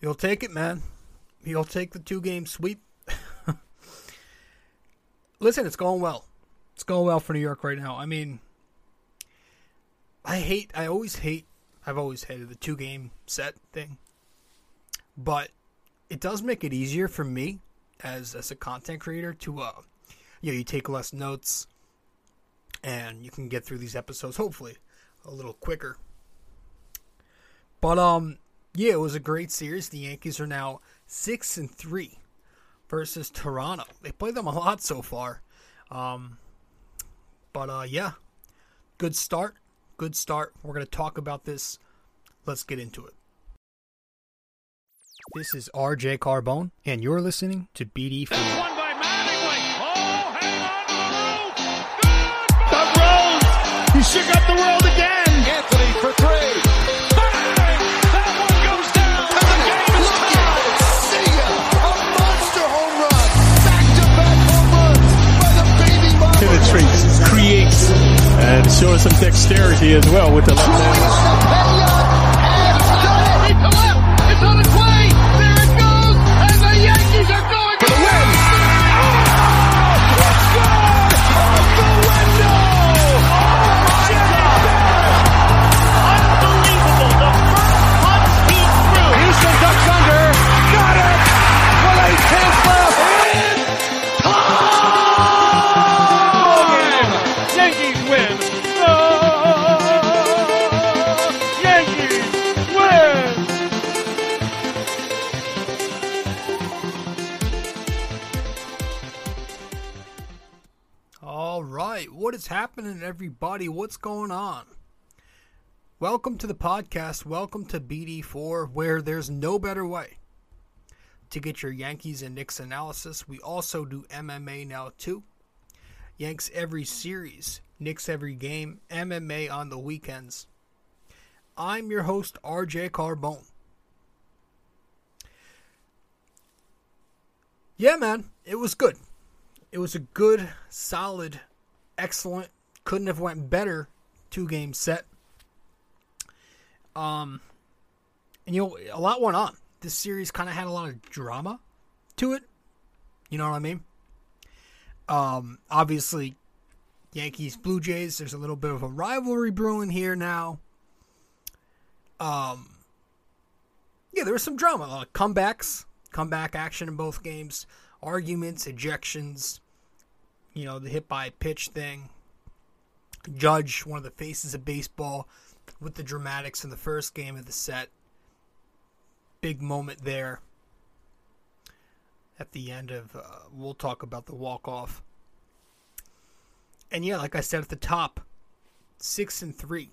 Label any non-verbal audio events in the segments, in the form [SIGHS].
You'll take it, man. You'll take the two game sweep. [LAUGHS] Listen, it's going well. It's going well for New York right now. I mean, I hate, I always hate, I've always hated the two game set thing. But it does make it easier for me as as a content creator to uh you know, you take less notes and you can get through these episodes hopefully a little quicker. But um yeah, it was a great series. The Yankees are now 6 and 3 versus Toronto. They played them a lot so far. Um but uh yeah, good start. Good start. We're going to talk about this. Let's get into it. This is RJ Carbone, and you're listening to BD4. One by Mattingly. Oh, hang on to the roof. The Rose! He shook up the world and shows some dexterity as well with the left hand. What is happening, everybody? What's going on? Welcome to the podcast. Welcome to BD4, where there's no better way to get your Yankees and Knicks analysis. We also do MMA now, too. Yanks every series, Knicks every game, MMA on the weekends. I'm your host, RJ Carbone. Yeah, man, it was good. It was a good, solid, excellent, couldn't have went better two game set. Um and you know, a lot went on. This series kind of had a lot of drama to it. You know what I mean? Um obviously Yankees Blue Jays, there's a little bit of a rivalry brewing here now. Um yeah, there was some drama, a lot of comebacks, comeback action in both games, arguments, ejections, you know, the hit by pitch thing. Judge, one of the faces of baseball, with the dramatics in the first game of the set. Big moment there at the end of, uh, we'll talk about the walk off. And yeah, like I said at the top, six and three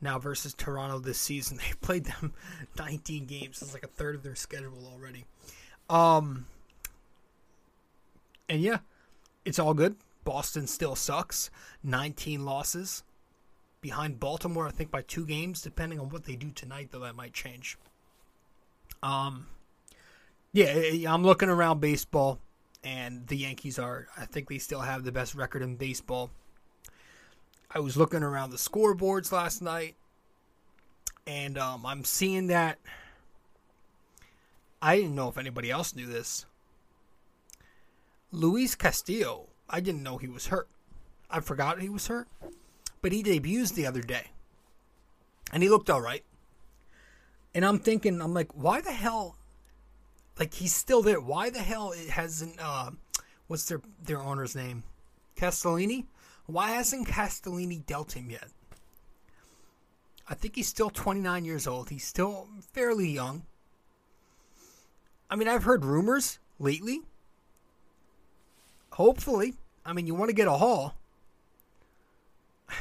now versus Toronto this season. [LAUGHS] They've played them [LAUGHS] 19 games. It's like a third of their schedule already. Um, and yeah, it's all good. Boston still sucks. 19 losses behind Baltimore, I think by two games, depending on what they do tonight, though that might change. Um, yeah, I'm looking around baseball, and the Yankees are. I think they still have the best record in baseball. I was looking around the scoreboards last night, and um, I'm seeing that. I didn't know if anybody else knew this. Luis Castillo, I didn't know he was hurt. I forgot he was hurt, but he debuts the other day, and he looked all right. And I'm thinking, I'm like, why the hell? Like he's still there. Why the hell it hasn't? Uh, what's their their owner's name? Castellini. Why hasn't Castellini dealt him yet? I think he's still 29 years old. He's still fairly young. I mean, I've heard rumors lately. Hopefully, I mean, you want to get a haul. [SIGHS]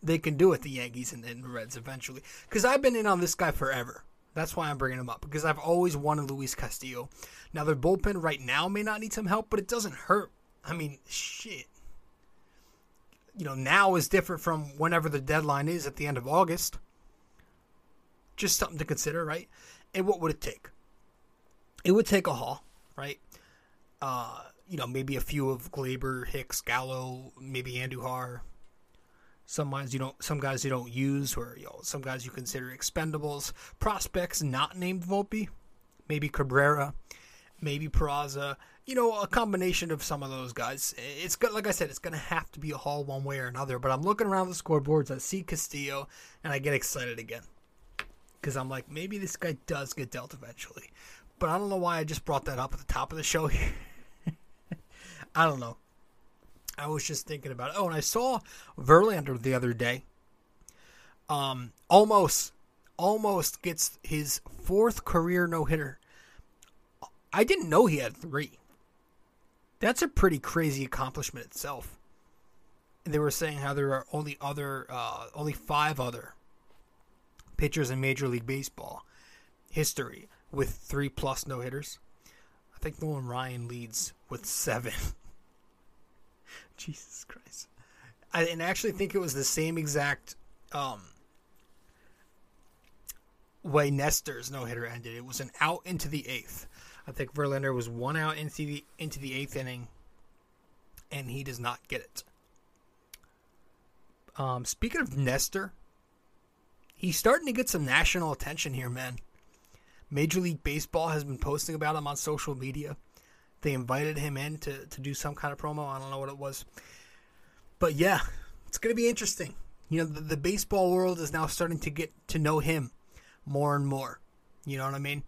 They can do it, the Yankees and, the Reds eventually. Because I've been in on this guy forever. That's why I'm bringing him up. Because I've always wanted Luis Castillo. Now, their bullpen right now may not need some help, but it doesn't hurt. I mean, shit. You know, now is different from whenever the deadline is at the end of August. Just something to consider, right? And what would it take? It would take a haul, right? Uh, you know, maybe a few of Gleyber, Hicks, Gallo, maybe Andujar. Some guys you don't, some guys you don't use, or you know, some guys you consider expendables. Prospects not named Volpe, maybe Cabrera, maybe Peraza. You know, a combination of some of those guys. It's good, like I said, it's going to have to be a haul one way or another. But I'm looking around the scoreboards, I see Castillo, and I get excited again because I'm like, maybe this guy does get dealt eventually. But I don't know why I just brought that up at the top of the show [LAUGHS] here. I don't know. I was just thinking about it. Oh, and I saw Verlander the other day. Um, almost, almost gets his fourth career no hitter. I didn't know he had three. That's a pretty crazy accomplishment itself. And they were saying how there are only other, uh, only five other pitchers in Major League Baseball history with three plus no hitters. I think Nolan Ryan leads with seven. [LAUGHS] [LAUGHS] Jesus Christ. I and actually think it was the same exact um, way Nestor's no hitter ended. It was an out into the eighth. I think Verlander was one out into the into the eighth inning, and he does not get it. Um, speaking of Nestor, he's starting to get some national attention here, man. Major League Baseball has been posting about him on social media. They invited him in to, to do some kind of promo. I don't know what it was. But yeah, it's going to be interesting. You know, the, the baseball world is now starting to get to know him more and more. You know what I mean?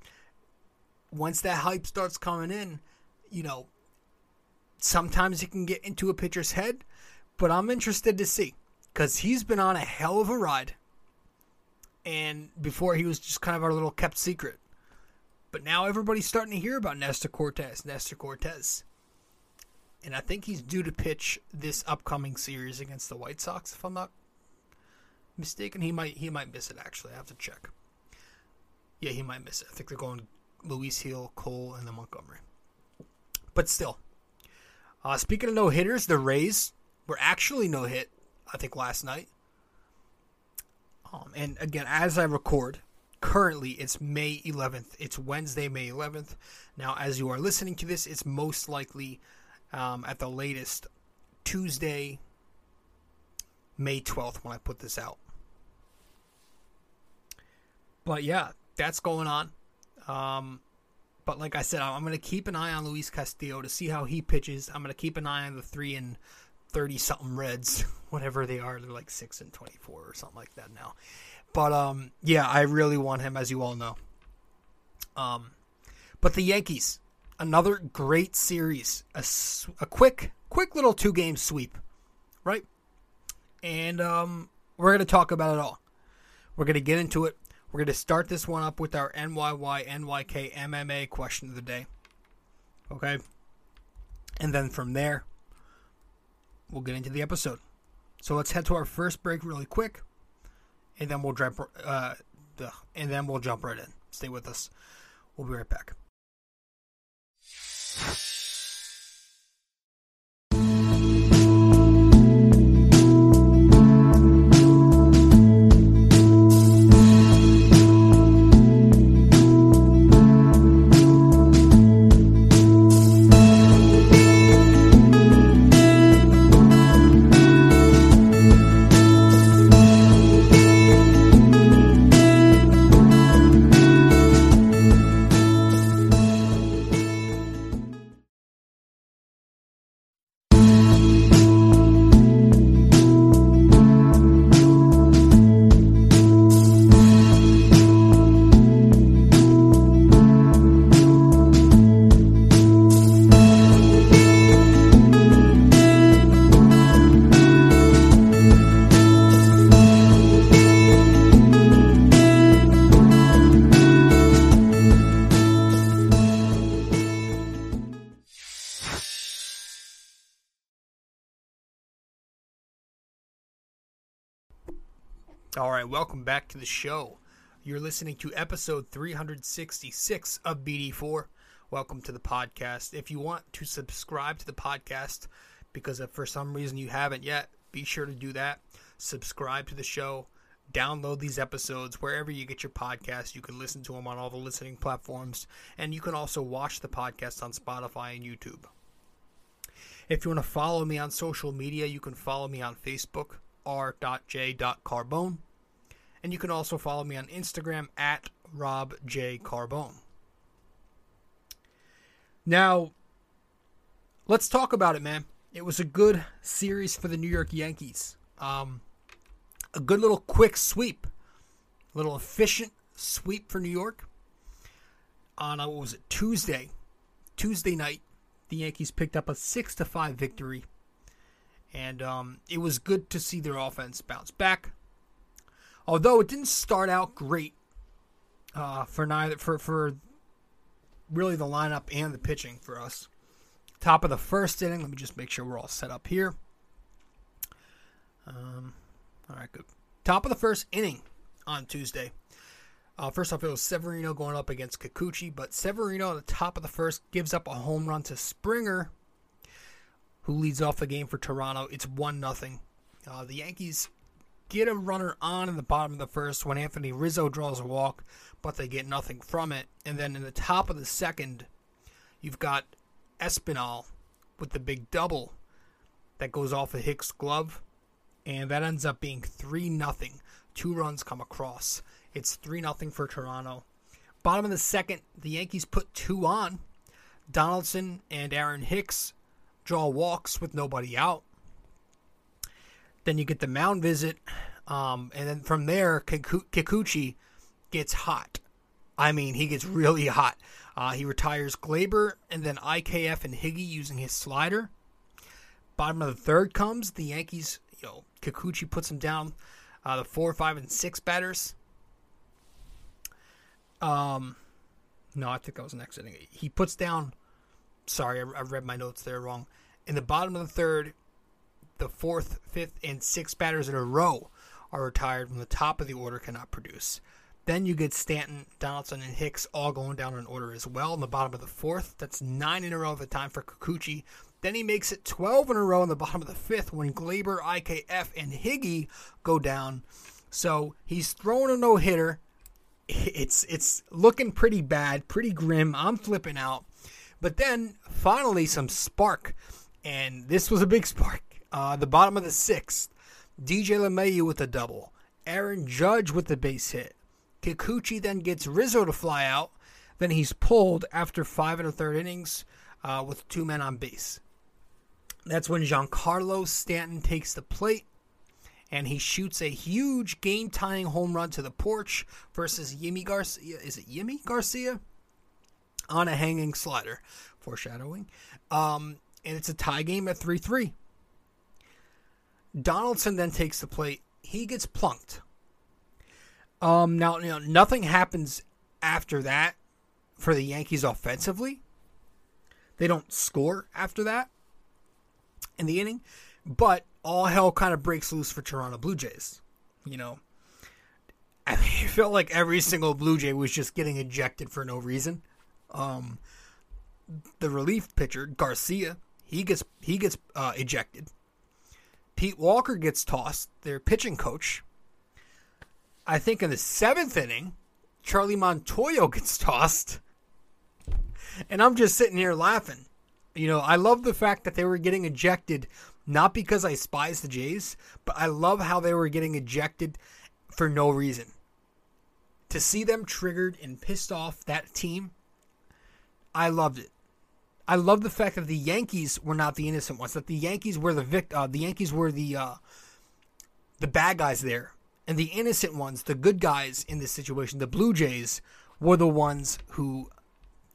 Once that hype starts coming in, you know, sometimes it can get into a pitcher's head, but I'm interested to see because he's been on a hell of a ride. And before he was just kind of our little kept secret. But now everybody's starting to hear about Nestor Cortes, Nestor Cortes. And I think he's due to pitch this upcoming series against the White Sox, if I'm not mistaken. He might he might miss it actually. I have to check. Yeah, he might miss it. I think they're going Luis Hill, Cole, and then Montgomery. But still. Uh, speaking of no hitters, the Rays were actually no hit, I think, last night. Um, and again, as I record, currently it's May 11th. It's Wednesday, May 11th. Now, as you are listening to this, it's most likely um, at the latest Tuesday, May 12th when I put this out. But yeah, that's going on. Um, but like I said, I'm going to keep an eye on Luis Castillo to see how he pitches. I'm going to keep an eye on the three and thirty something Reds, [LAUGHS] whatever they are. They're like six and twenty four or something like that now. But um, yeah, I really want him, as you all know. Um, but the Yankees, another great series, a, a quick, quick little two game sweep, right? And um, we're to talk about it all. We're to get into it. We're to start this one up with our NYY NYK MMA question of the day. Okay? And then from there, we'll get into the episode. So let's head to our first break really quick, and then we'll jump. Uh, and then we'll jump right in. Stay with us. We'll be right back. Right, welcome back to the show. You're listening to episode 366 of BD4. Welcome to the podcast. If you want to subscribe to the podcast, because if for some reason you haven't yet, be sure to do that. Subscribe to the show. Download these episodes wherever you get your podcasts. You can listen to them on all the listening platforms, and you can also watch the podcast on Spotify and YouTube. If you want to follow me on social media, you can follow me on Facebook, r.j.carbone. And you can also follow me on Instagram at Rob J. robjcarbone. Now, let's talk about it, man. It was a good series for the New York Yankees. Um, a good little quick sweep, a little efficient sweep for New York. On uh, what was it Tuesday? Tuesday night, the Yankees picked up a six to five victory, and um, it was good to see their offense bounce back. Although it didn't start out great uh, for neither for for really the lineup and the pitching for us. Top of the first inning. Let me just make sure we're all set up here. Um, all right, good. Top of the first inning on Tuesday. Uh, first off, it was Severino going up against Kikuchi, but Severino at the top of the first gives up a home run to Springer, who leads off the game for Toronto. It's one nothing. Uh, the Yankees get a runner on in the bottom of the first when Anthony Rizzo draws a walk, but they get nothing from it. And then in the top of the second, you've got Espinal with the big double that goes off a Hicks glove, and that ends up being three nothing. Two runs come across. It's three nothing for Toronto. Bottom of the second, the Yankees put two on. Donaldson and Aaron Hicks draw walks with nobody out. Then you get the mound visit, um, and then from there, Kiku- Kikuchi gets hot. I mean, he gets really hot. Uh, he retires Gleyber and then IKF and Higgy using his slider. Bottom of the third comes the Yankees. You know, Kikuchi puts him down. Uh, the four, five, and six batters. Um, no, I think that was next inning. He puts down. Sorry, I, I read my notes there wrong. In the bottom of the third, the fourth, fifth, and sixth batters in a row are retired when the top of the order cannot produce. Then you get Stanton, Donaldson, and Hicks all going down in order as well in the bottom of the fourth. That's nine in a row at the time for Kikuchi. Then he makes it 12 in a row in the bottom of the fifth when Gleyber, IKF, and Higgy go down. So he's throwing a no hitter. [LAUGHS] It's it's looking pretty bad, pretty grim. I'm flipping out. But then finally some spark, and this was a big [LAUGHS] spark. Uh, the bottom of the sixth, DJ LeMahieu with a double, Aaron Judge with the base hit. Kikuchi then gets Rizzo to fly out. Then he's pulled after five and a third innings uh, with two men on base. That's when Giancarlo Stanton takes the plate and he shoots a huge game tying home run to the porch versus Yimi Garcia. Is it Yimi Garcia? On a hanging slider. Foreshadowing. Um, and it's a tie game at 3 3. Donaldson then takes the plate. He gets plunked. Um, now, you know, nothing happens after that for the Yankees offensively. They don't score after that in the inning, but all hell kind of breaks loose for Toronto Blue Jays. You know, [LAUGHS] I mean, it felt like every single Blue Jay was just getting ejected for no reason. Um, the relief pitcher Garcia, he gets he gets uh, ejected. Pete Walker gets tossed. Their pitching coach. I think in the seventh inning, Charlie Montoyo [LAUGHS] gets tossed, and I'm just sitting here laughing. You know, I love the fact that they were getting ejected not because I despise the Jays, but I love how they were getting ejected for no reason. To see them triggered and pissed off that team, I loved it. I love the fact that the Yankees were not the innocent ones. That the Yankees were the vict- uh, the Yankees were the uh, the bad guys there, and the innocent ones, the good guys in this situation, the Blue Jays, were the ones who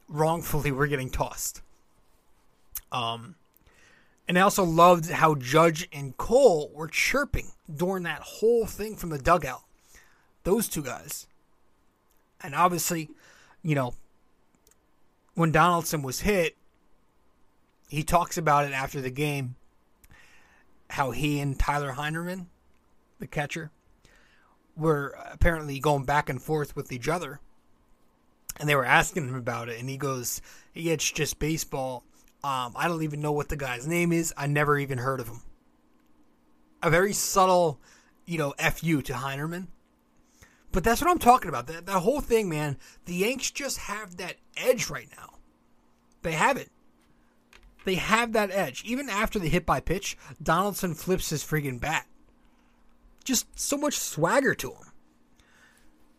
wrongfully were getting tossed. Um, and I also loved how Judge and Cole were chirping during that whole thing from the dugout. Those two guys. And obviously, you know, when Donaldson was hit, he talks about it after the game how he and Tyler Heineman, the catcher, were apparently going back and forth with each other. And they were asking him about it. And he goes, Yeah, it's just baseball. Um, I don't even know what the guy's name is. I never even heard of him. A very subtle, you know, fu to Heineman. But that's what I'm talking about. That, that whole thing, man. The Yanks just have that edge right now. They have it. They have that edge. Even after the hit by pitch, Donaldson flips his friggin' bat. Just so much swagger to him.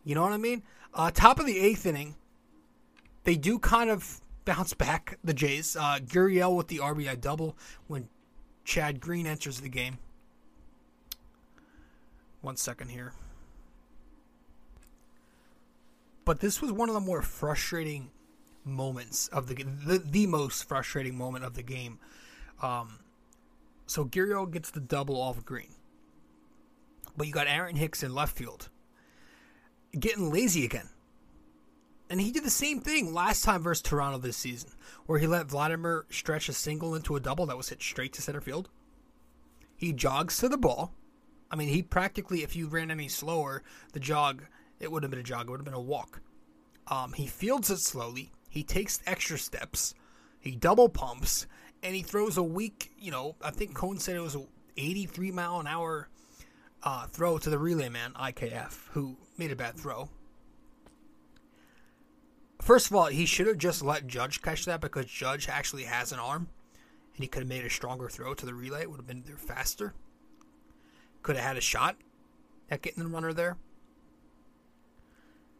You know what I mean? Uh, top of the eighth inning, they do kind of bounce back, the Jays. Uh, with the RBI double when Chad Green enters the game. One second here. But this was one of the more frustrating moments of the the, the most frustrating moment of the game. Um, so Gurriel gets the double off Green, but you got Aaron Hicks in left field getting lazy again. And he did the same thing last time versus Toronto this season, where he let Vladimir stretch a single into a double that was hit straight to center field. He jogs to the ball. I mean, he practically, if you ran any slower, the jog, it would have been a jog, it would have been a walk. Um, he fields it slowly. He takes extra steps. He double pumps, and he throws a weak, you know, I think Cone said it was a 83 mile an hour uh, throw to the relay man, IKF, who made a bad throw. First of all, he should have just let Judge catch that because Judge actually has an arm, and he could have made a stronger throw to the relay. It would have been there faster. Could have had a shot at getting the runner there.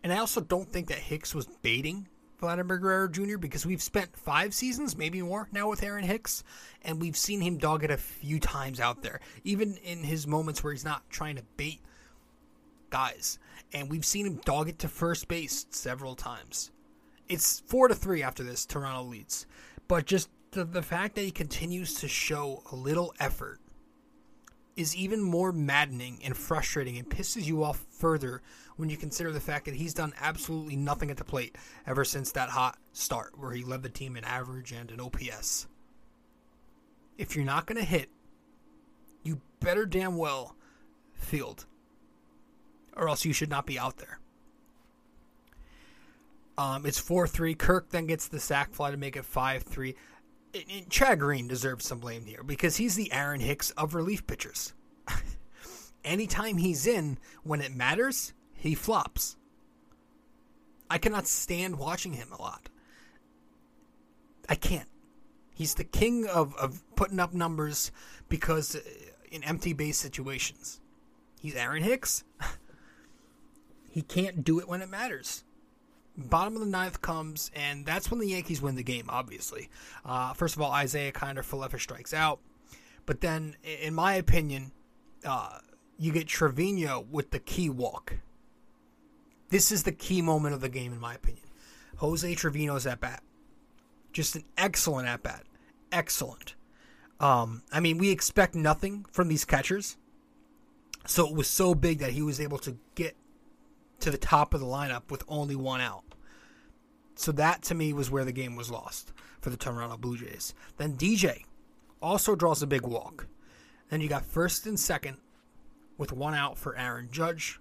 And I also don't think that Hicks was baiting Vladimir Guerrero Jr. because we've spent five seasons, maybe more, now with Aaron Hicks, and we've seen him dog it a few times out there, even in his moments where he's not trying to bait guys. And we've seen him dog it to first base several times. It's four to three after this. Toronto leads, but just the, the fact that he continues to show a little effort is even more maddening and frustrating and pisses you off further when you consider the fact that he's done absolutely nothing at the plate ever since that hot start where he led the team in average and in OPS. If you're not going to hit, you better damn well field, or else you should not be out there. Um, it's 4 3. Kirk then gets the sac fly to make it 5 3. Chad Green deserves some blame here because he's the Aaron Hicks of relief pitchers. [LAUGHS] Anytime he's in, when it matters, he flops. I cannot stand watching him a lot. I can't. He's the king of, of putting up numbers because uh, in empty base situations. He's Aaron Hicks. [LAUGHS] he can't do it when it matters. Bottom of the ninth comes, and that's when the Yankees win the game, obviously. Uh, first of all, Isiah Kiner Falefa strikes out. But then, in my opinion, uh, you get Trevino with the key walk. This is the key moment of the game, in my opinion. Jose Trevino's at bat. Just an excellent at bat. Excellent. Um, I mean, we expect nothing from these catchers. So it was so big that he was able to get to the top of the lineup with only one out. So that to me was where the game was lost for the Toronto Blue Jays. Then DJ also draws a big walk. Then you got first and second with one out for Aaron Judge.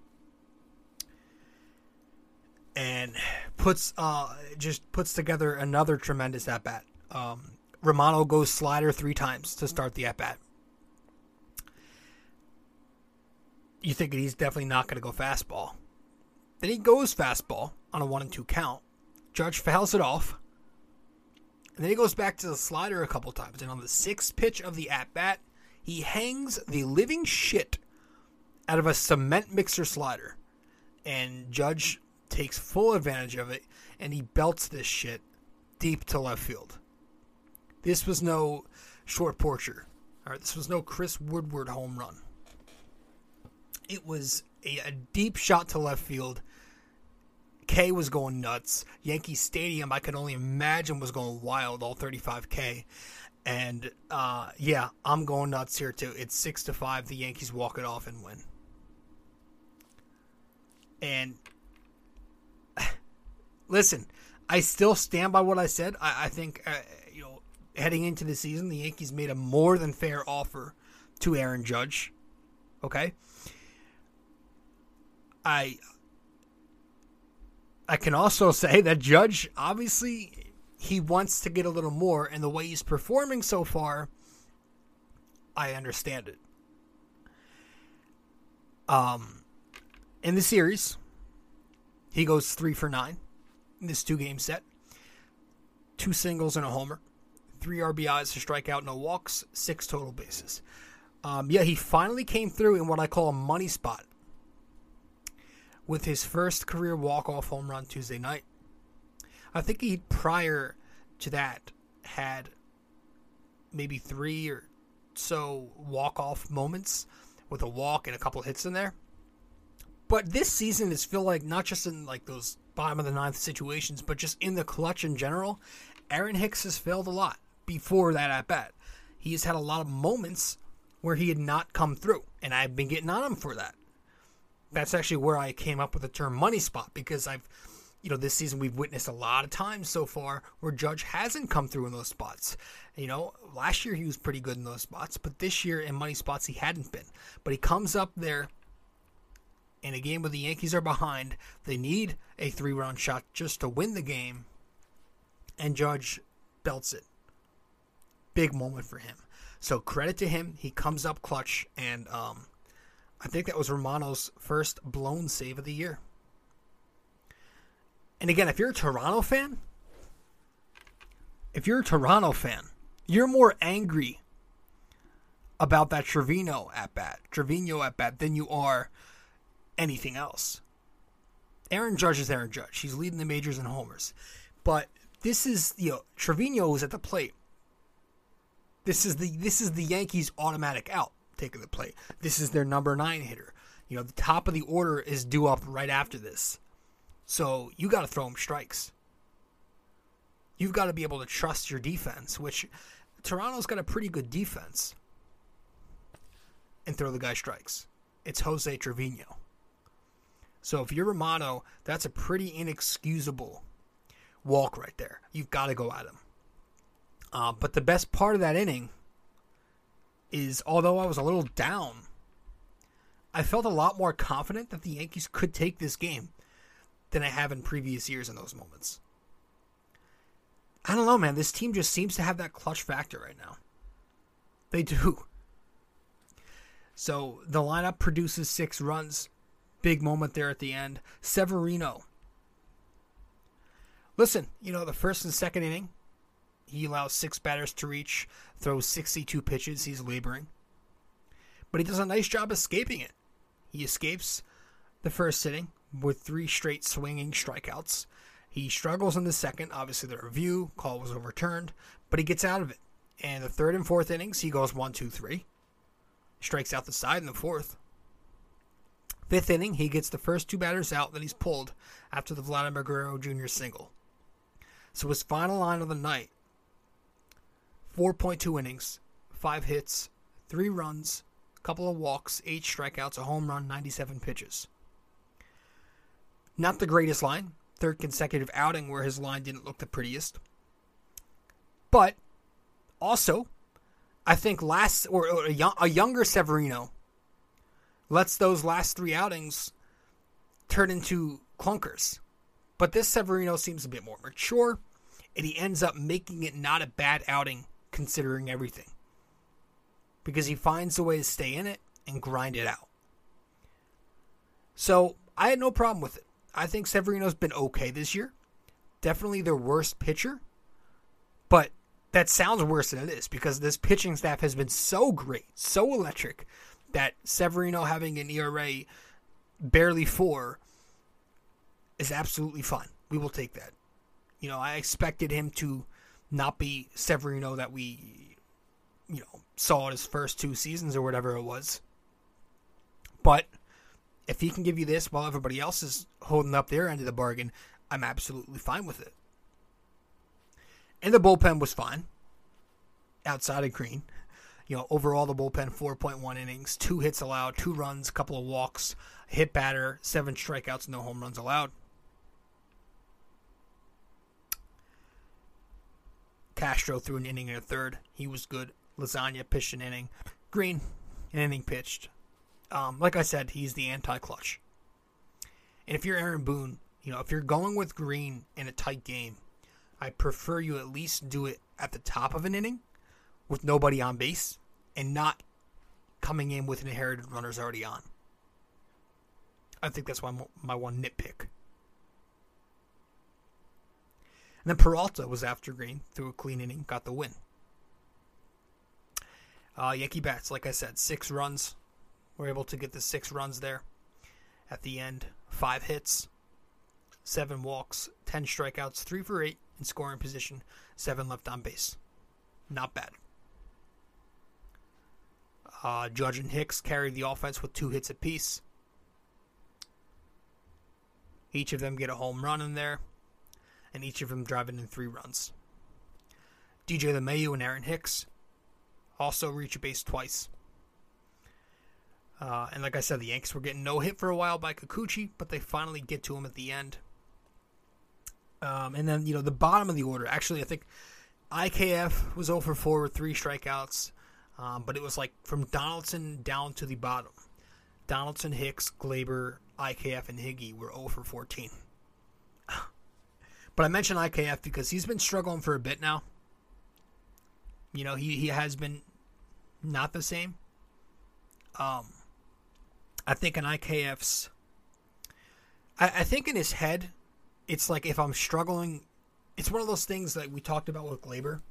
And puts uh just puts together another tremendous at bat. Um, Romano goes slider three times to start the at bat. You think he's definitely not going to go fastball. Then he goes fastball on a one and two count. Judge fouls it off. And then he goes back to the slider a couple times. And on the sixth pitch of the at bat, he hangs the living shit out of a cement mixer slider. And Judge takes full advantage of it and he belts this shit deep to left field. This was no short porcher. All right, this was no Chris Woodward home run. It was a, a deep shot to left field K was going nuts. Yankee Stadium, I could only imagine, was going wild. All 35K, and uh, yeah, I'm going nuts here too. It's six to five. The Yankees walk it off and win. And [SIGHS] listen, I still stand by what I said. I, I think uh, you know, heading into the season, the Yankees made a more than fair offer to Aaron Judge. Okay. I I can also [LAUGHS] say that Judge obviously he wants to get a little more, and the way he's performing so far, I understand it. Um, in the series, he goes three for nine in this two game set. Two singles and a homer, three RBIs to strike out, no walks, six total bases. Um, yeah, he finally came through in what I call a money spot with his first career walk-off home run Tuesday night. I think he prior to that had maybe three or so walk off moments with a walk and a couple hits in there. But this season is feel like not just in like those bottom of the ninth situations, but just in the clutch in general. Aaron Hicks has failed a lot before that at bat. He has had a lot of moments where he had not come through, and I've been getting on him for that. That's actually where I came up with the term money spot because I've, you know, this season we've witnessed a lot of times so far where Judge hasn't come through in those spots. You know, last year he was pretty good in those spots, but this year in money spots he hadn't been. But he comes up there in a game where the Yankees are behind. They need a three round shot just to win the game, and Judge belts it. Big moment for him. So credit to him. He comes up clutch, and um, I think that was Romano's first blown save of the year. And again, if you're a Toronto fan, if you're a Toronto fan, you're more angry about that Trevino at bat, Trevino at bat, than you are anything else. Aaron Judge is Aaron Judge. He's leading the majors in homers. But this is, you know, Trevino is at the plate. This is the this is the Yankees automatic out taking the plate. This is their number 9 hitter. You know, the top of the order is due up right after this. So, you got to throw him strikes. You've got to be able to trust your defense, which Toronto's got a pretty good defense. And throw the guy strikes. It's Jose Trevino. So if you're Romano, that's a pretty inexcusable walk right there. You've got to go at him. Uh, but the best part of that inning is, although I was a little down, I felt a lot more confident that the Yankees could take this game than I have in previous years in those moments. I don't know, man. This team just seems to have that clutch factor right now. They do. So the lineup produces six runs. Big moment there at the end. Severino. Listen, you know, the first and second inning, he allows six batters to reach, throws 62 pitches. He's laboring. But he does a nice job escaping it. He escapes the first sitting with three straight swinging strikeouts. He struggles in the second. Obviously, the review call was overturned, but he gets out of it. And the third and fourth innings, he goes one, two, three. Strikes out the side in the fourth. Fifth inning, he gets the first two batters out that he's pulled after the Vladimir Guerrero Jr. single. So his final line of the night 4.2 innings, 5 hits, 3 runs, a couple of walks, 8 strikeouts, a home run, 97 pitches. Not the greatest line. Third consecutive outing where his line didn't look the prettiest. But also, I think last or, a, a younger Severino lets those last three outings turn into clunkers. But this Severino seems a bit more mature, and he ends up making it not a bad outing considering everything. Because he finds a way to stay in it and grind it out. So I had no problem with it. I think Severino's been okay this year. Definitely their worst pitcher. But that sounds worse than it is because this pitching staff has been so great, so electric, that Severino having an ERA barely four is absolutely fine. We will take that. You know, I expected him to not be Severino that we, you know, saw in his first two seasons or whatever it was. But if he can give you this while everybody else is holding up their end of the bargain, I'm absolutely fine with it. And the bullpen was fine outside of Green. You know, overall the bullpen 4.1 innings, two hits allowed, two runs, couple of walks, hit batter, seven strikeouts, no home runs allowed. Castro threw an inning a third. He was good. Loaisiga pitched an inning. Green, an inning pitched. Um, like I said, he's the anti-clutch. And if you're Aaron Boone, you know, if you're going with Green in a tight game, I prefer you at least do it at the top of an inning with nobody on base and not coming in with inherited runners already on. I think that's why my one nitpick. And then Peralta was after Green, threw a clean inning, got the win. Uh, Yankee bats, like I said, six runs. We're able to get the six runs there at the end. Five hits. seven walks, 10 strikeouts, 3 for 8 in scoring position, 7 left on base. Not bad. Uh, Judge and Hicks carried the offense with two hits apiece. Each of them get a home run in there, and each of them driving in three runs. DJ LeMahieu and Aaron Hicks also reach a base twice. Uh, and like I said, the Yanks were getting no hit for a while by Kikuchi, but they finally get to him at the end. Um, and then, you know, the bottom of the order, actually, I think IKF was 0 for 4 with three strikeouts, um, but it was like from Donaldson down to the bottom. Donaldson, Hicks, Gleyber, IKF, and Higgy were 0 for 14. But I mentioned IKF because he's been struggling for a bit now. You know, he, he has been not the same. Um, I think in IKF's, I, I think in his head, it's like if I'm struggling, it's one of those things that we talked about with Gleyber.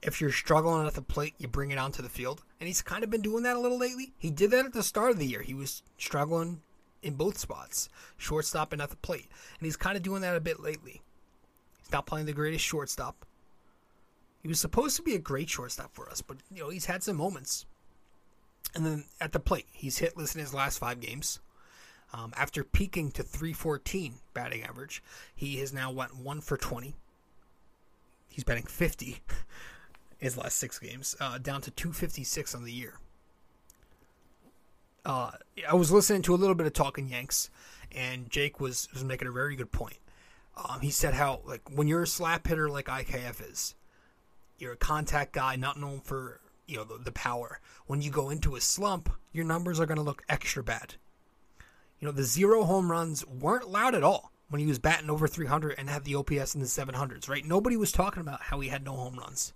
If you're struggling at the plate, you bring it onto the field, and he's kind of been doing that a little lately. He did that at the start of the year. He was struggling in both spots, shortstop and at the plate, and he's kind of doing that a bit lately. Not playing the greatest shortstop. He was supposed to be a great shortstop for us, but you know he's had some moments. And then at the plate, he's hitless in his last five games. Um, after peaking to 314 batting average, he has now went one for 20. He's batting 50 [LAUGHS] his last six games, uh, down to 256 on the year. Uh, I was listening to a little bit of Talking Yanks, and Jake was, was making a very good point. Um, he said how like when you're a slap hitter like IKF is, you're a contact guy, not known for you know the, the power. When you go into a slump, your numbers are going to look extra bad. You know the zero home runs weren't loud at all when he was batting over 300 and had the OPS in the 700s. Right? Nobody was talking about how he had no home runs.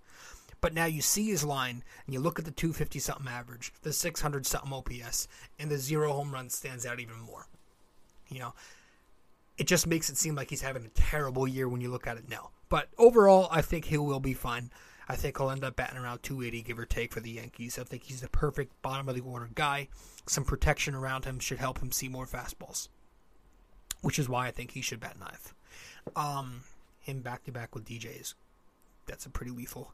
But now you see his line and you look at the 250 something average, the 600 something OPS, and the zero home run stands out even more. You know, it just makes it seem like he's having a terrible year when you look at it now. But overall, I think he will be fine. I think he'll end up batting around 280, give or take, for the Yankees. I think he's the perfect bottom of the order guy. Some protection around him should help him see more fastballs, which is why I think he should bat ninth. Um, him back to back with DJs, that's a pretty lethal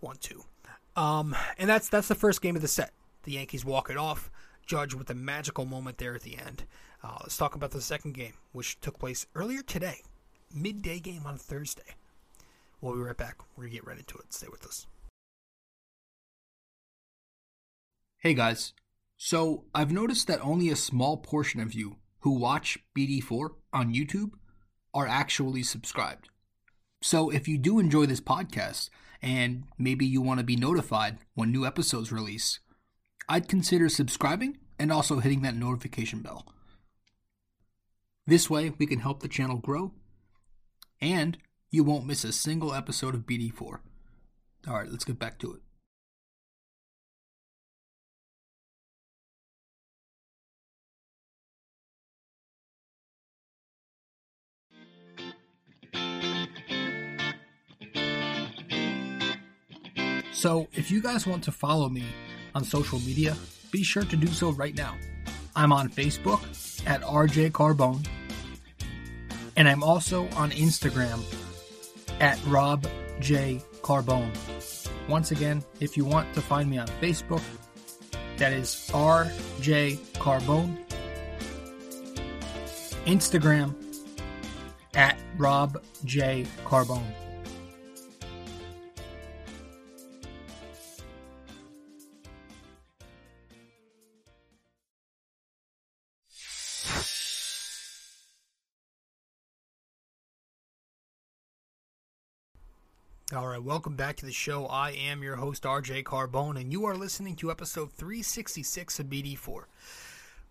one-two. Um, and that's that's the first game of the set. The Yankees walk it off. Judge with a magical moment there at the end. Uh, let's talk about the second game, which took place earlier today, midday game on Thursday. We'll be right back. We're going to get right into it. Stay with us. Hey guys. So, I've noticed that only a small portion of you who watch BD4 on YouTube are actually subscribed. So, if you do enjoy this podcast and maybe you want to be notified when new episodes release, I'd consider subscribing and also hitting that notification bell. This way, we can help the channel grow and you won't miss a single episode of BD4. Alright, let's get back to it. So, if you guys want to follow me on social media, be sure to do so right now. I'm on Facebook at RJ Carbone, and I'm also on Instagram at Rob J. Carbone. Once again, if you want to find me on Facebook, that is RJ Carbone. Instagram at Rob J. Carbone. All right, welcome back to the show. I am your host, RJ Carbone, and you are listening to episode 366 of BD4.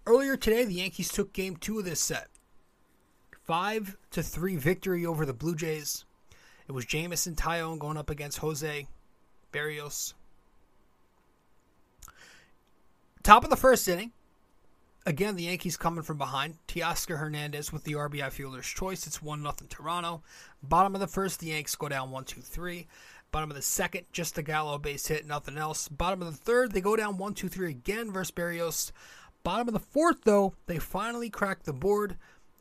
Earlier today, the Yankees took game two of this set. 5 to 3 victory over the Blue Jays. It was Jameson Taillon going up against Jose Berrios. Top of the first inning, Again, the Yankees coming from behind. Teoscar Hernandez with the RBI fielder's choice. It's 1 0 Toronto. Bottom of the first, the Yanks go down 1 2 3. Bottom of the second, just a Gallo base hit, nothing else. Bottom of the third, they go down 1 2 3 again versus Berrios. Bottom of the fourth, though, they finally crack the board.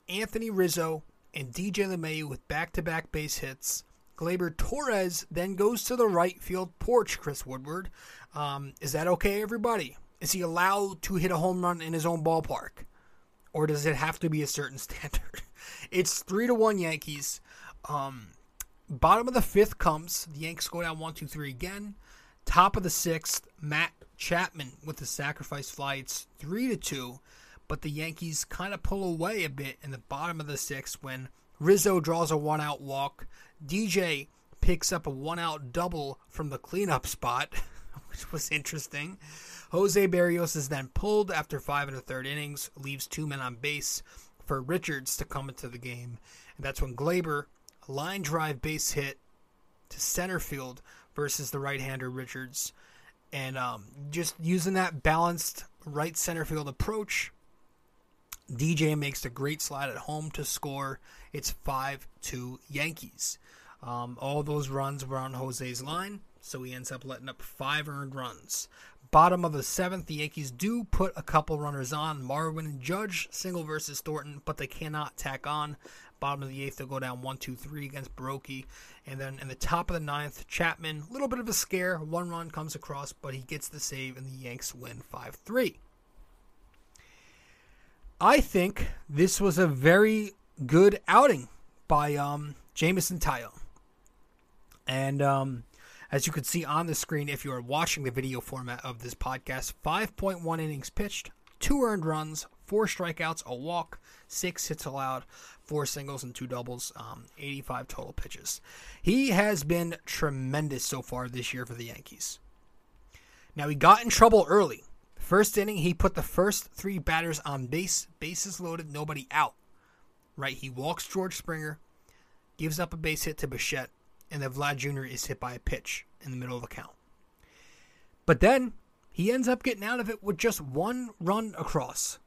Anthony Rizzo and DJ LeMahieu with back to back base hits. Gleyber Torres then goes to the right field porch, Chris Woodward. Um, is that okay, everybody? Is he allowed to hit a home run in his own ballpark? Or does it have to be a certain [LAUGHS] standard? it's three to one Yankees. Um, bottom of the fifth comes. The Yanks go down one, two, three again. Top of the sixth, Matt Chapman with the sacrifice fly. It's three to two, but the Yankees kind of pull away a bit in the bottom of the sixth when Rizzo draws a one out walk. DJ picks up a one out double from the cleanup spot, [LAUGHS] which was interesting. Jose Berrios is then pulled after five and a third innings, leaves two men on base for Richards to come into the game. And that's when Gleyber, line drive base hit to center field versus the right hander Richards. And um, just using that balanced right center field approach, DJ makes a great slide at home to score. It's 5 2 Yankees. Um, all those runs were on Jose's line, so he ends up letting up five earned runs. Bottom of the seventh, the Yankees do put a couple runners on. Marwin and Judge, single versus Thornton, but they cannot tack on. Bottom of the eighth, they'll go down 1 2 3 against Borucki. And then in the top of the ninth, Chapman, a little bit of a scare. One run comes across, but he gets the save, and the Yanks win 5 3. I think this was a very good outing by um, Jameson Taillon. And um, as you can see on the screen, if you are watching the video format of this podcast, 5.1 innings pitched, two earned runs, four strikeouts, a walk, six hits allowed, four singles, and two doubles, um, 85 total pitches. He has been tremendous so far this year for the Yankees. Now, he got in trouble early. First inning, he put the first three batters on base, bases loaded, nobody out. Right? He walks George Springer, gives up a base hit to Bichette, and that Vlad Jr. is hit by a pitch in the middle of the count. But then he ends up getting out of it with just one run across.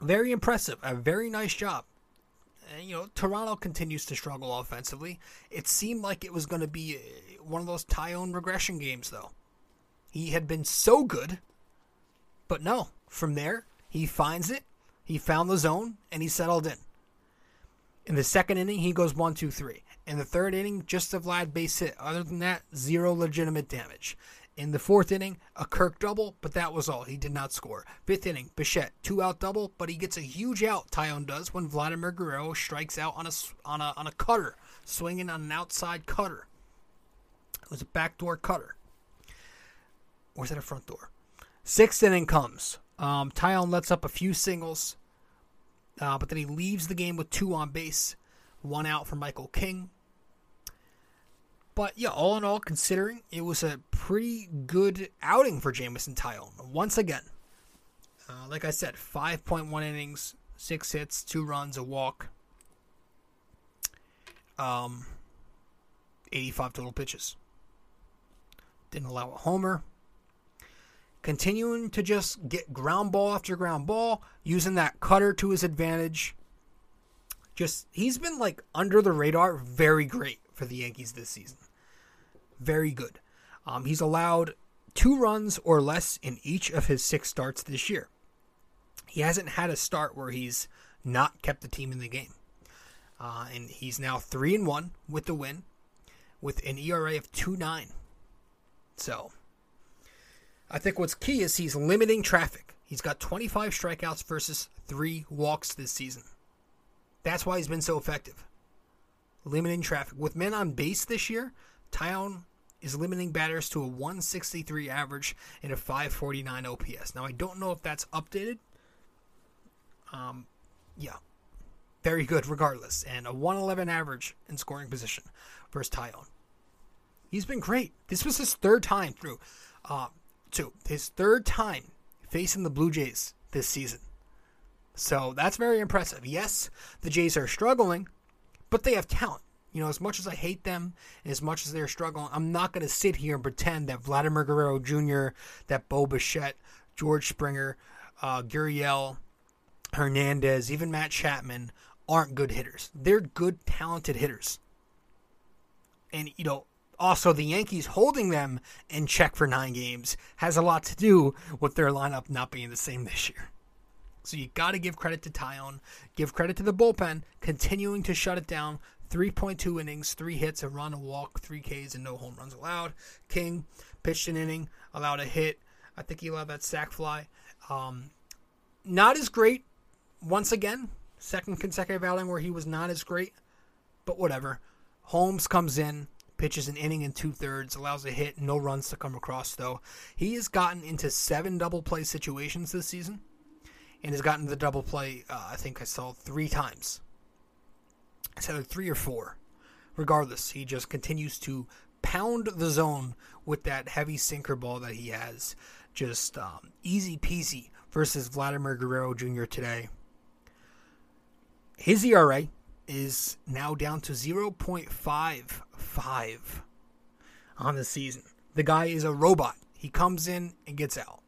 Very impressive. A very nice job. And, you know, Toronto continues to struggle offensively. It seemed like it was going to be uh, one of those Taillon regression games, though. He had been so good, but no. From there, he finds it, he found the zone, and he settled in. In the second inning, he goes one, two, three. In the third inning, just a Vlad base hit. Other than that, zero legitimate damage. In the fourth inning, a Kirk double, but that was all. He did not score. Fifth inning, Bichette, two out double, but he gets a huge out. Taillon does when Vladimir Guerrero strikes out on a on a on a cutter, swinging on an outside cutter. It was a backdoor cutter. Or is that a front door? Sixth inning comes. Um, Taillon lets up a few singles, uh, but then he leaves the game with two on base, one out for Michael King. But yeah, all in all, considering it was a pretty good outing for Jameson Taillon. Once again, uh, like I said, 5.1 innings, six hits, two runs, a walk, um, 85 total pitches. Didn't allow a homer. Continuing to just get ground ball after ground ball, using that cutter to his advantage. Just, he's been like under the radar, very great for the Yankees this season. Very good. Um, he's allowed two runs or less in each of his six starts this year. He hasn't had a start where he's not kept the team in the game. Uh, and he's now three and one with the win, with an ERA of two nine. So, I think what's key is he's limiting traffic. He's got 25 strikeouts versus three walks this season. That's why he's been so effective. Limiting traffic. With men on base this year, Taillon is limiting batters to a 163 average and a 549 OPS. Now, I don't know if that's updated. Um, yeah. Very good regardless. And a 111 average in scoring position versus Taillon. He's been great. This was his third time through. Uh, two. His third time facing the Blue Jays this season. So that's very impressive. Yes, the Jays are struggling, but they have talent. You know, as much as I hate them, and as much as they're struggling, I'm not going to sit here and pretend that Vladimir Guerrero Jr., that Bo Bichette, George Springer, uh, Gurriel, Hernandez, even Matt Chapman aren't good hitters. They're good, talented hitters. And, you know, also the Yankees holding them in check for nine games has a lot to do with their lineup not being the same this year. So you got to give credit to Taillon, give credit to the bullpen, continuing to shut it down. 3.2 innings, three hits, a run, a walk, three Ks, and no home runs allowed. King pitched an inning, allowed a hit. I think he allowed that sac fly. Um, not as great once again. Second consecutive outing where he was not as great, but whatever. Holmes comes in, pitches an inning and two thirds, allows a hit, no runs to come across though. He has gotten into seven double play situations this season, and has gotten the double play. Uh, I think I saw three times. It's either three or four. Regardless, he just continues to pound the zone with that heavy sinker ball that he has. Just um, easy peasy versus Vladimir Guerrero Jr. today. His ERA is now down to 0.55 on the season. The guy is a robot. He comes in and gets out.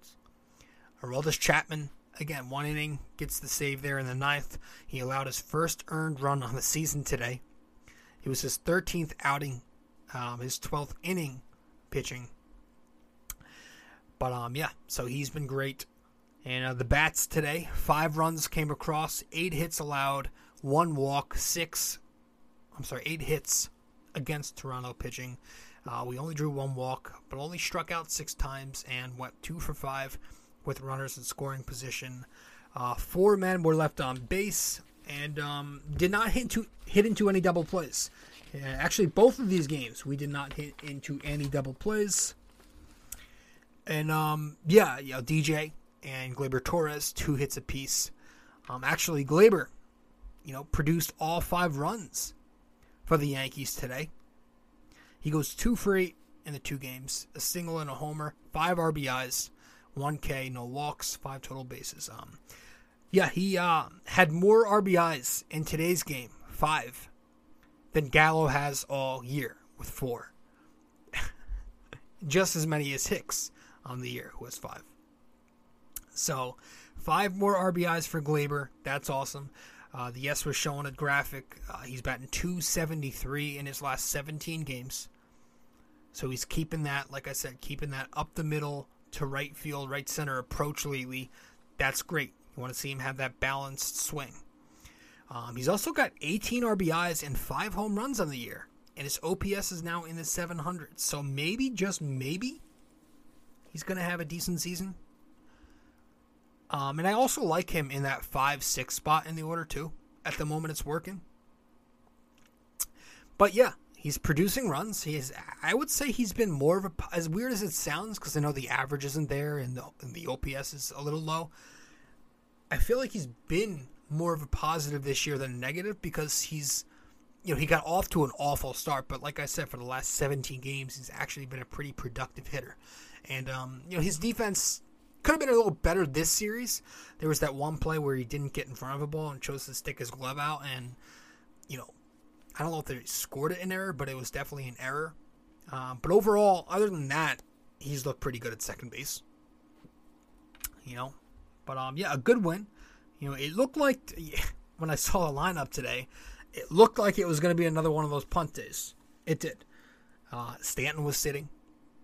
Aroldis Chapman, again, one inning, gets the save there in the ninth. He allowed his first earned run on the season today. It was his 13th outing, um, his 12th inning pitching. But um, yeah, so he's been great. And uh, the bats today, five runs came across, eight hits allowed, one walk, six. I'm sorry, eight hits against Toronto pitching. Uh, we only drew one walk, but only struck out six times and went two for five with runners in scoring position. Uh, four men were left on base and um, did not hit into hit into any double plays. Actually, both of these games we did not hit into any double plays. And um, yeah, you know, DJ and Gleyber Torres two hits apiece. Um, actually, Gleyber, you know, produced all five runs for the Yankees today. He goes two for eight in the two games, a single and a homer, five RBIs, one K, no walks, five total bases. Um, yeah, he uh, had more RBIs in today's game, five, than Gallo has all year with four. [LAUGHS] Just as many as Hicks on the year, who has five. So, five more RBIs for Gleyber. That's awesome. Uh, the S was showing a graphic. Uh, he's batting 273 in his last 17 games. So he's keeping that, like I said, keeping that up the middle to right field, right center approach lately. That's great. You want to see him have that balanced swing. Um, he's also got 18 RBIs and five home runs on the year, and his OPS is now in the 700s. So maybe, just maybe, he's going to have a decent season. Um, and I also like him in that five six spot in the order too. At the moment, it's working. But yeah, he's producing runs. He is. I would say he's been more of a as weird as it sounds because I know the average isn't there and the, and the OPS is a little low. I feel like he's been more of a positive this year than negative because he's, you know, he got off to an awful start, but like I said, for the last 17 games, he's actually been a pretty productive hitter, and um, you know, his defense could have been a little better this series. There was that one play where he didn't get in front of a ball and chose to stick his glove out, and you know, I don't know if they scored it in error, but it was definitely an error. Um, but overall, other than that, he's looked pretty good at second base. You know, but um, yeah, a good win. You know, it looked like [LAUGHS] when I saw the lineup today, it looked like it was going to be another one of those punt days. It did. Uh, Stanton was sitting,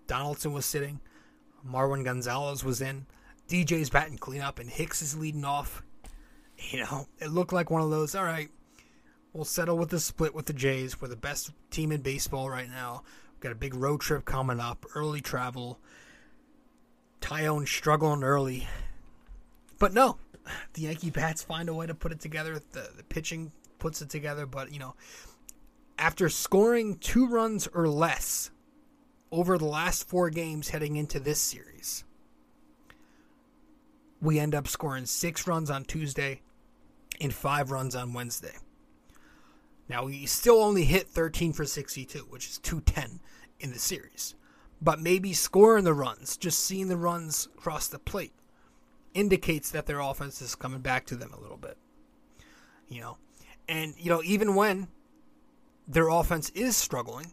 Donaldson was sitting, Marwin Gonzalez was in, DJ's batting cleanup, and Hicks is leading off. You know, it looked like one of those. All right, we'll settle with the split with the Jays. We're the best team in baseball right now. We've got a big road trip coming up, early travel. Taillon struggling early. But no, the Yankee bats find a way to put it together. The, the pitching puts it together. But, you know, after scoring two runs or less over the last four games heading into this series, we end up scoring six runs on Tuesday and five runs on Wednesday. Now, we still only hit 13 for 62, which is 210 in the series. But maybe scoring the runs, just seeing the runs cross the plate, indicates that their offense is coming back to them a little bit. You know, and, you know, even when their offense is struggling,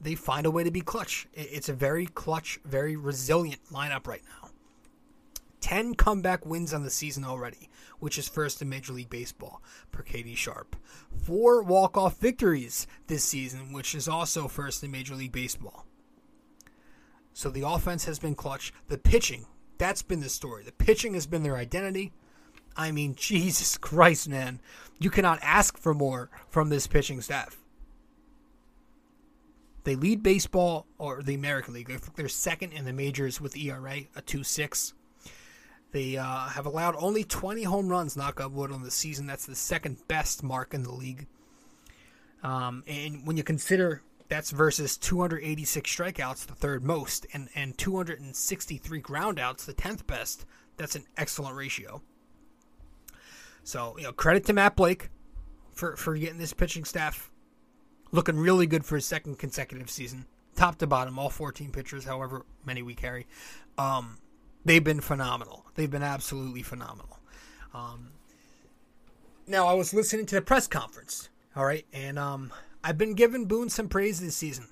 they find a way to be clutch. It's a very clutch, very resilient lineup right now. 10 comeback wins on the season already, which is first in Major League Baseball per Katie Sharp. Four walk-off victories this season, which is also first in Major League Baseball. So the offense has been clutch. The pitching, that's been the story. The pitching has been their identity. I mean, [LAUGHS] Jesus Christ, man. You cannot ask for more from this pitching staff. They lead baseball or the American League. They're second in the majors with ERA, a 2 6. They uh, have allowed only 20 home runs, knock on wood, on the season. That's the second best mark in the league. Um, and when you consider that's versus 286 strikeouts, the third most, and, and 263 groundouts, the 10th best, that's an excellent ratio. So, you know, credit to Matt Blake for, for getting this pitching staff looking really good for his second consecutive season, top to bottom, all 14 pitchers, however many we carry. Um, they've been phenomenal. They've been absolutely phenomenal. Um, now, I was listening to the press conference, all right, and um, I've been giving Boone some praise this season.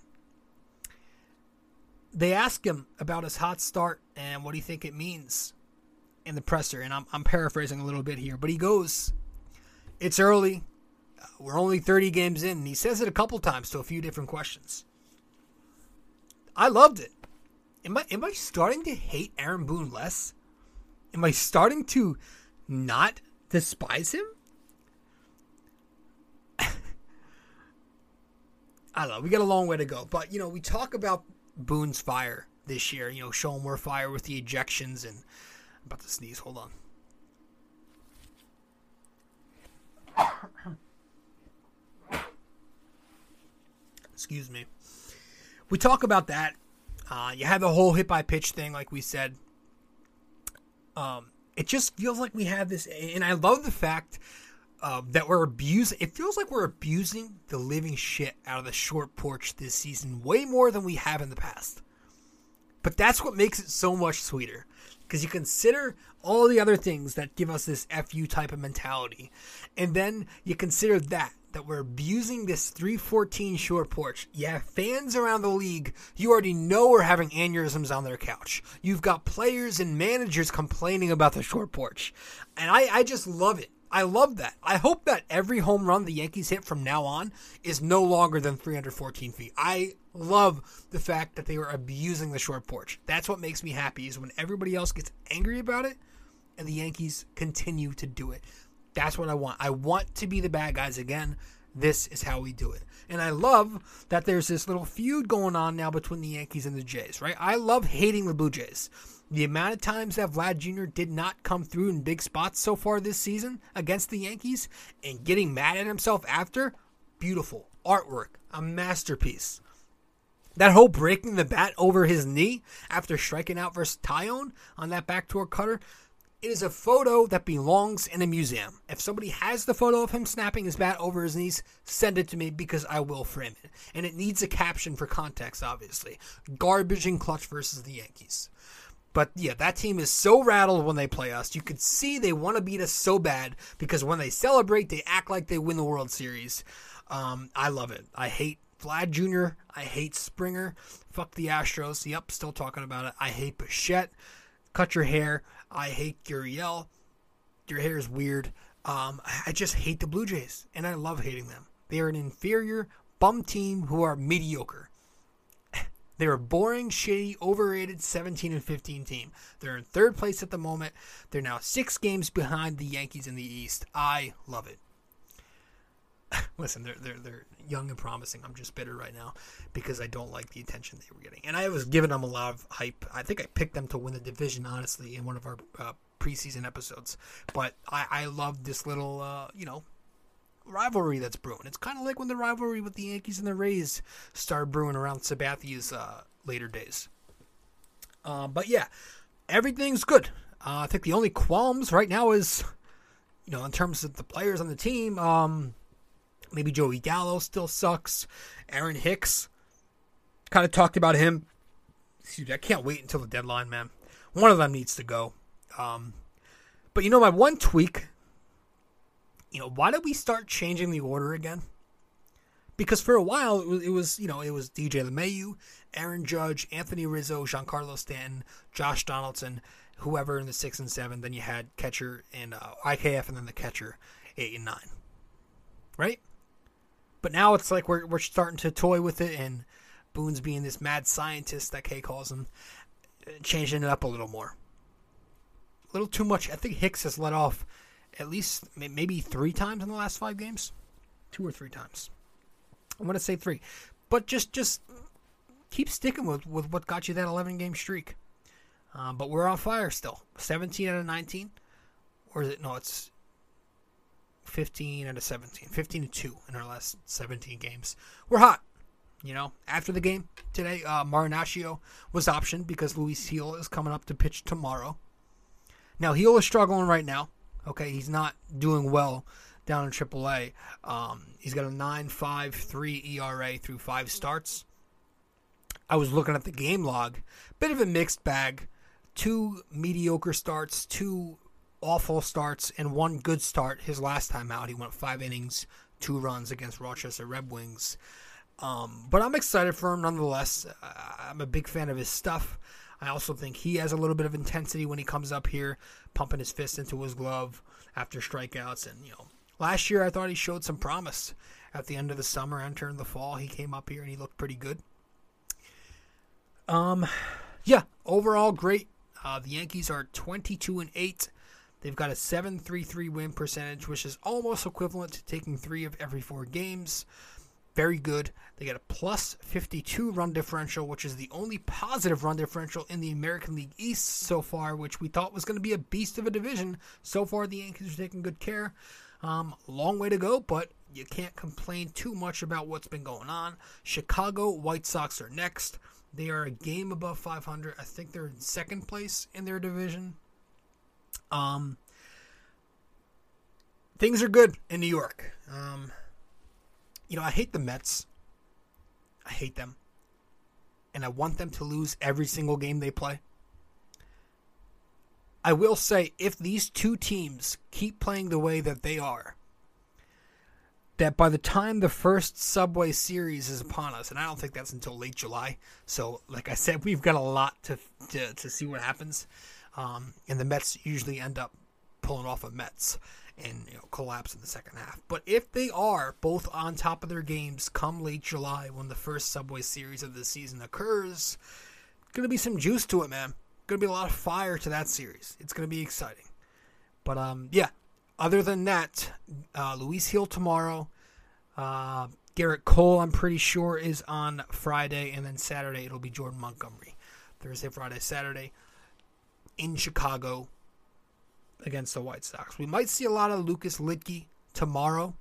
They asked him about his hot start and what do you think it means in the presser, and I'm, I'm paraphrasing a little bit here, but he goes, It's early. We're only 30 games in. And he says it a couple times to a few different questions. I loved it. Am I am I starting to hate Aaron Boone less? Am I starting to not despise him? [LAUGHS] I don't know. We got a long way to go, but you know, we talk about Boone's fire this year. You know, showing more fire with the ejections and I'm about to sneeze. Hold on. [COUGHS] Excuse me. We talk about that. Uh, you have the whole hit by pitch thing, like we said. Um, it just feels like we have this, and I love the fact uh, that we're abusing. It feels like we're abusing the living shit out of the short porch this season, way more than we have in the past. But that's what makes it so much sweeter, because you consider all the other things that give us this fu type of mentality, and then you consider that that we're abusing this 314 short porch. Have fans around the league. You already know we're having aneurysms on their couch. You've got players and managers complaining about the short porch. And I, I just love it. I love that. I hope that every home run the Yankees hit from now on is no longer than 314 feet. I love the fact that they were abusing the short porch. That's what makes me happy is when everybody else gets angry about it and the Yankees continue to do it. That's what I want. I want to be the bad guys again. This is how we do it. And I love that there's this little feud going on now between the Yankees and the Jays, right? I love hating the Blue Jays. The amount of times that Vlad Jr. did not come through in big spots so far this season against the Yankees and getting mad at himself after, beautiful. Artwork, a masterpiece. That whole breaking the bat over his knee after striking out versus Taillon on that backdoor cutter, it is a photo that belongs in a museum. If somebody has the photo of him snapping his bat over his knees, send it to me because I will frame it. And it needs a caption for context, obviously. Garbage and clutch versus the Yankees. But yeah, that team is so rattled when they play us. You could see they want to beat us so bad because when they celebrate, they act like they win the World Series. Um, I love it. I hate Vlad Jr. I hate Springer. Fuck the Astros. Yep, still talking about it. I hate Bichette. Cut your hair. I hate Gurriel. Your hair is weird. Um, I just hate the Blue Jays, and I love hating them. They are an inferior bum team who are mediocre. [LAUGHS] They're a boring, shitty, overrated 17 and 15 team. They're in third place at the moment. They're now six games behind the Yankees in the East. I love it. [LAUGHS] Listen, they're they're they're young and promising. I'm just bitter right now because I don't like the attention they were getting, and I was giving them a lot of hype. I think I picked them to win the division, honestly, in one of our uh, preseason episodes. But I I love this little uh, you know rivalry that's brewing. It's kind of like when the rivalry with the Yankees and the Rays started brewing around Sabathia's uh, later days. Uh, but yeah, everything's good. Uh, I think the only qualms right now is, you know, in terms of the players on the team, um, maybe Joey Gallo still sucks. Aaron Hicks, kind of talked about him. Excuse me, I can't wait until the deadline, man. One of them needs to go. Um, but you know, my one tweak you know, why did we start changing the order again? Because for a while it was, it was you know, it was DJ LeMahieu, Aaron Judge, Anthony Rizzo, Giancarlo Stanton, Josh Donaldson, whoever in the six and seven. Then you had catcher and uh, IKF, and then the catcher eight and nine, right? But now it's like we're we're starting to toy with it, and Boone's being this mad scientist that Kay calls him, changing it up a little more. A little too much. I think Hicks has let off at least maybe three times in the last five games, two or three times. I'm gonna say three, but just just keep sticking with with what got you that 11 game streak. Um, but we're on fire still. 17 out of 19, or is it? No, it's 15 out of 17. 15 to two in our last 17 games. We're hot. You know, after the game today, uh, Marinaccio was optioned because Luis Gil is coming up to pitch tomorrow. Now, Gil is struggling right now. Okay, he's not doing well down in AAA. Um, he's got a 9.53 ERA through five starts. I was looking at the game log, bit of a mixed bag. Two mediocre starts, two awful starts, and one good start. His last time out, he went five innings, two runs against Rochester Red Wings. Um, but I'm excited for him nonetheless. I'm a big fan of his stuff. I also think he has a little bit of intensity when he comes up here, pumping his fist into his glove after strikeouts. And, you know, last year I thought he showed some promise. At the end of the summer, entering the fall, he came up here and he looked pretty good. Um, yeah, overall great. Uh, the Yankees are 22 and 8. They've got a 7.33 win percentage, which is almost equivalent to taking three of every four games very good. They get a plus 52 run differential, which is the only positive run differential in the American League East so far, which we thought was going to be a beast of a division. So far, the Yankees are taking good care. Um, long way to go, but you can't complain too much about what's been going on. Chicago White Sox are next. They are a game above 500. I think they're in second place in their division. Um, things are good in New York. Um, you know, I hate the Mets. I hate them. And I want them to lose every single game they play. I will say, if these two teams keep playing the way that they are, that by the time the first Subway Series is upon us, and I don't think that's until late July, so like I said, [LAUGHS] we've got a lot to to, to see what happens. Um, and the Mets usually end up pulling off of Mets and you know, collapse in the second half. But if they are both on top of their games come late July when the first Subway Series of the season occurs, going to be some juice to it, man. Going to be a lot of fire to that series. It's going to be exciting. But um, yeah. Other than that, uh, Luis Gil tomorrow. Uh, Gerrit Cole, I'm pretty sure, is on Friday, and then Saturday it'll be Jordan Montgomery. Thursday, Friday, Saturday in Chicago against the White Sox. We might see a lot of Lucas Luetge tomorrow,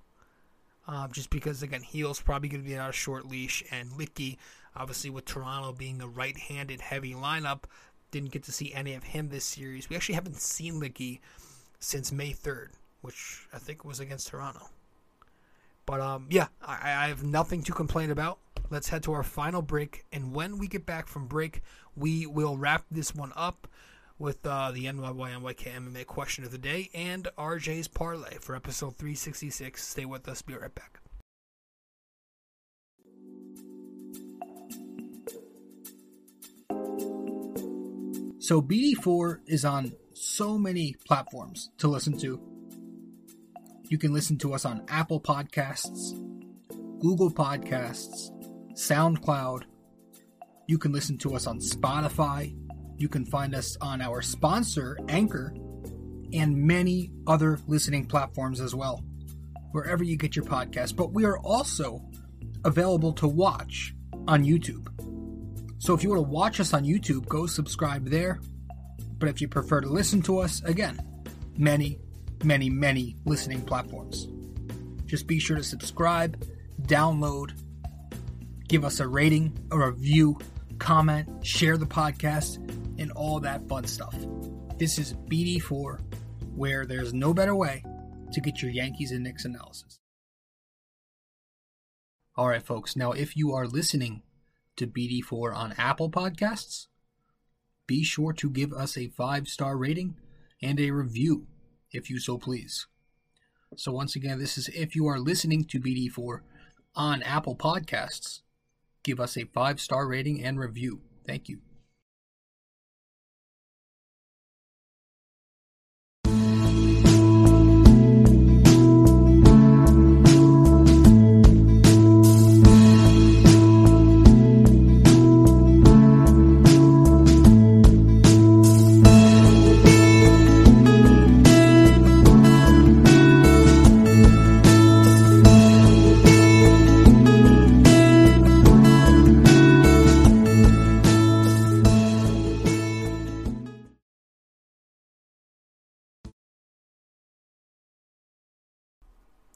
uh, just because again Gil's probably going to be on a short leash, and Luetge, obviously with Toronto being a right-handed heavy lineup, didn't get to see any of him this series. We actually haven't seen Luetge since May 3rd, which I think was against Toronto. But um, yeah, I, I have nothing to complain about. Let's head to our final break, and when we get back from break, we will wrap this one up with uh, the NYYNYK MMA question of the day and RJ's parlay for episode 366. Stay with us. Be right back. So BD4 is on so many platforms to listen to. You can listen to us on Apple Podcasts, Google Podcasts, SoundCloud. You can listen to us on Spotify, you can find us on our sponsor, Anchor, and many other listening platforms as well, wherever you get your podcast. But we are also available to watch on YouTube. So if you want to watch us on YouTube, go subscribe there. But if you prefer to listen to us, again, many, many, many listening platforms. Just be sure to subscribe, download, give us a rating, a review, comment, share the podcast and all that fun stuff. This is BD4, where there's no better way to get your Yankees and Knicks analysis. All right, folks. Now, if you are listening to BD4 on Apple Podcasts, be sure to give us a five star rating and a review, if you so please. So, once again, this is if you are listening to BD4 on Apple Podcasts, give us a five star rating and review. Thank you.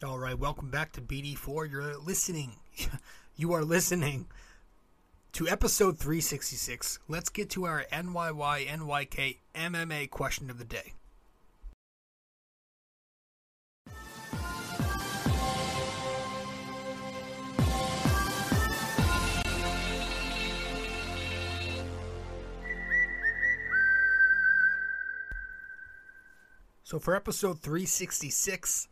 All right, welcome back to BD4. You're listening. [LAUGHS] you are listening to episode 366. Let's get to our NYY NYK MMA question of the day. So for episode 366,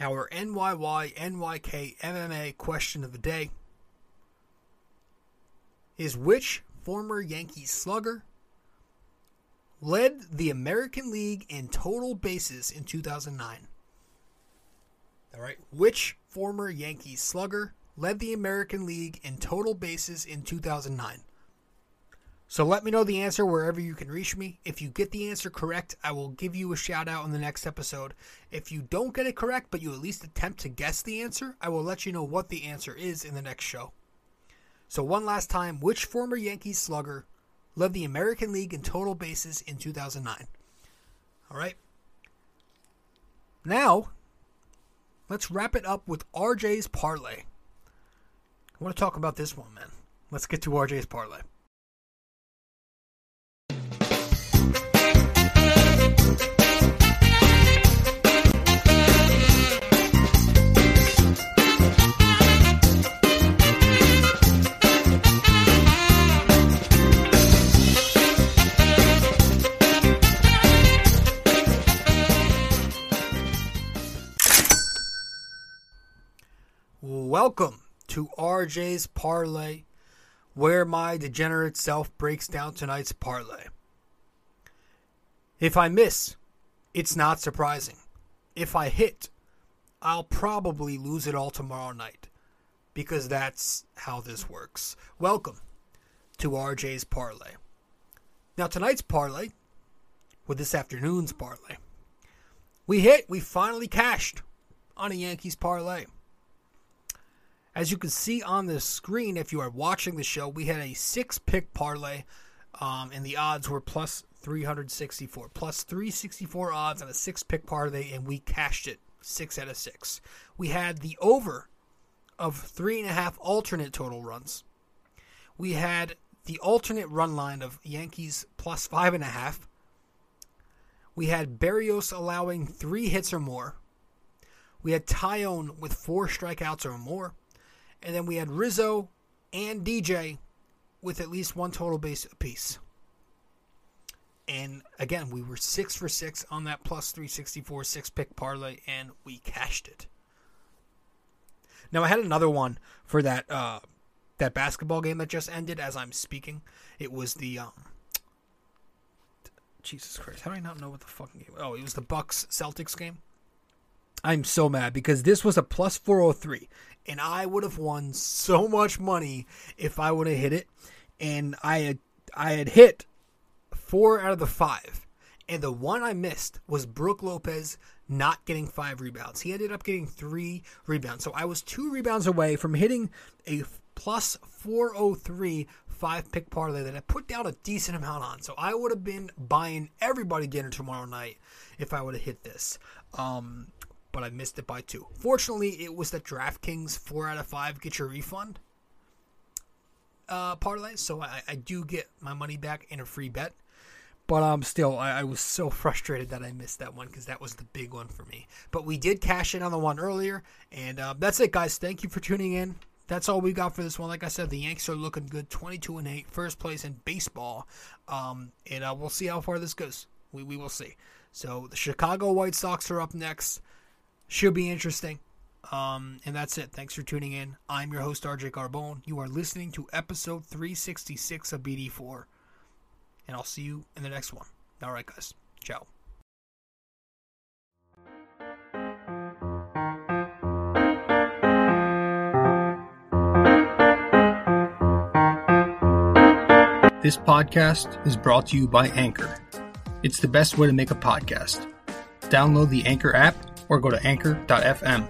our NYY NYK MMA question of the day is which former Yankees slugger led the American League in total bases in 2009? All right, which former Yankees slugger led the American League in total bases in 2009? So let me know the answer wherever you can reach me. If you get the answer correct, I will give you a shout out in the next episode. If you don't get it correct, but you at least attempt to guess the answer, I will let you know what the answer is in the next show. So, one last time, which former Yankees slugger led the American League in total bases in 2009? All right. Now, let's wrap it up with RJ's parlay. I want to talk about this one, man. Let's get to RJ's parlay. Welcome to RJ's Parlay, where my degenerate self breaks down tonight's parlay. If I miss, it's not surprising. If I hit, I'll probably lose it all tomorrow night because that's how this works. Welcome to RJ's Parlay. Now, tonight's parlay, with this afternoon's parlay, we hit, we finally cashed on a Yankees parlay. As you can see on the screen, if you are watching the show, we had a six pick parlay, um, and the odds were plus 364. Plus 364 odds on a six pick parlay, and we cashed it six out of six. We had the over of three and a half alternate total runs. We had the alternate run line of Yankees plus five and a half. We had Berrios allowing three hits or more. We had Taillon with four strikeouts or more. And then we had Rizzo and DJ with at least one total base apiece. And again, we were six for six on that plus 364 six pick parlay, and we cashed it. Now I had another one for that uh, that basketball game that just ended. As I'm speaking, it was the um, Jesus Christ, how do I not know what the fucking game? Oh, it was the Bucks Celtics game. I'm so mad because this was a plus 403 and I would have won so much money if I would have hit it and I had I had hit 4 out of the 5 and the one I missed was Brook Lopez not getting 5 rebounds. He ended up getting 3 rebounds. So I was 2 rebounds away from hitting a plus 403 five pick parlay that I put down a decent amount on. So I would have been buying everybody dinner tomorrow night if I would have hit this. Um, but I missed it by two. Fortunately, it was the DraftKings four out of five get your refund uh, parlay, so I, I do get my money back in a free bet. But um, still, I, I was so [LAUGHS] frustrated that I missed that one because that was the big one for me. But we did cash in on the one earlier, and uh, that's it, guys. Thank you for tuning in. That's all we got for this one. Like I said, the Yankees are looking good, 22 and 8, first place in baseball. Um, and uh, we'll see how far this goes. We, we will see. So the Chicago White Sox are up next. Should be interesting. Um, and that's it. Thanks for tuning in. I'm your host, RJ Carbone. You are listening to episode 366 of BD4. And I'll see you in the next one. All right, guys. Ciao. This podcast is brought to you by Anchor. It's the best way to make a podcast. Download the Anchor app or go to anchor.fm